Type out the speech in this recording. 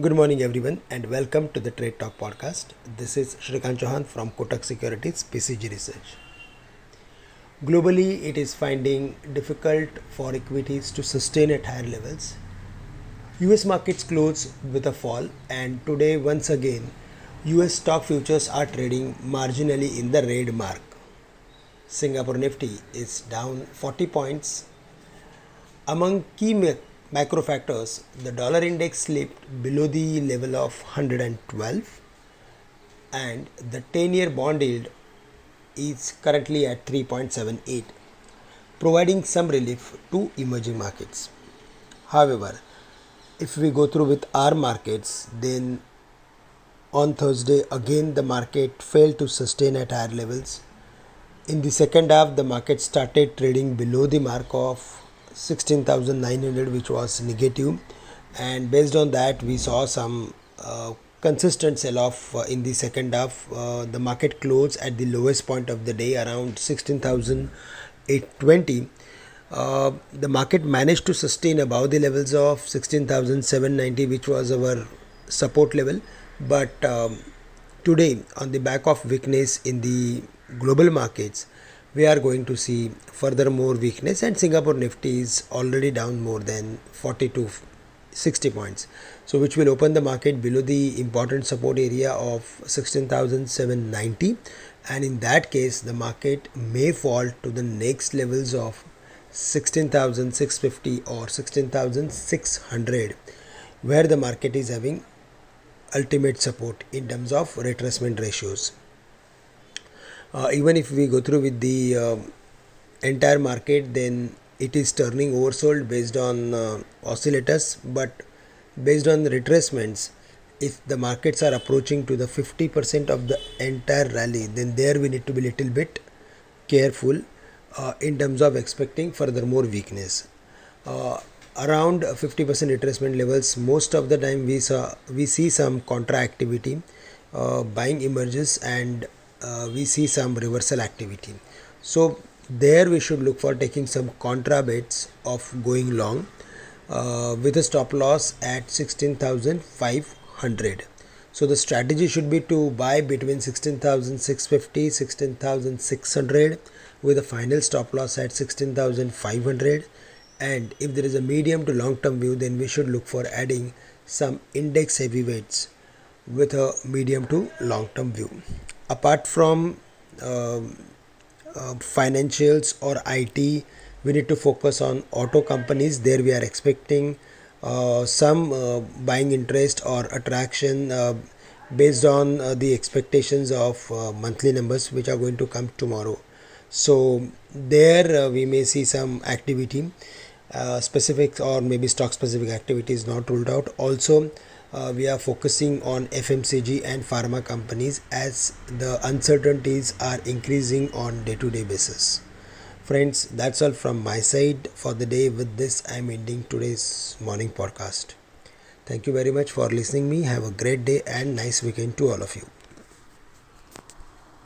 Good morning, everyone, and welcome to the Trade Talk podcast. This is Shrikant Chouhan from Kotak Securities PCG Research. Globally, it is finding difficult for equities to sustain at higher levels. US markets close with a fall, and today, once again, US stock futures are trading marginally in the red mark. Singapore Nifty is down 40 points. Among key macro factors, the dollar index slipped below the level of 112 and the 10 year bond yield is currently at 3.78, providing some relief to emerging markets. However, if we go through with our markets, then on Thursday again the market failed to sustain at higher levels. In the second half, the market started trading below the mark of 16,900 which was negative. And based on that we saw some uh, consistent sell off uh, in the second half. Uh, the market closed at the lowest point of the day around 16,820 uh, the market managed to sustain above the levels of 16,790 which was our support level. But um, today on the back of weakness in the global markets we are going to see further more weakness and Singapore Nifty is already down more than 40 to 60 points. So which will open the market below the important support area of 16790 and in that case the market may fall to the next levels of 16650 or 16600 where the market is having ultimate support in terms of retracement ratios uh, even if we go through with the uh, entire market then it is turning oversold based on uh, oscillators. But based on retracements if the markets are approaching to the 50% of the entire rally then there we need to be little bit careful uh, in terms of expecting further more weakness. Uh, around 50% retracement levels most of the time we saw we see some contra activity uh, buying emerges and uh, we see some reversal activity. So there we should look for taking some contra bets of going long uh, with a stop loss at 16500 so the strategy should be to buy between 16650 16600 with a final stop loss at 16500 and if there is a medium to long term view then we should look for adding some index heavyweights with a medium to long term view apart from uh, uh, financials or IT, we need to focus on auto companies. There we are expecting uh, some uh, buying interest or attraction uh, based on uh, the expectations of monthly numbers which are going to come tomorrow. So there we may see some activity. specific or maybe stock specific activities not ruled out also uh, we are focusing on FMCG and pharma companies as the uncertainties are increasing on day to day basis. Friends, that's all from my side for the day. With this, I'm ending today's morning podcast. Thank you very much for listening me. Have a great day and nice weekend to all of you.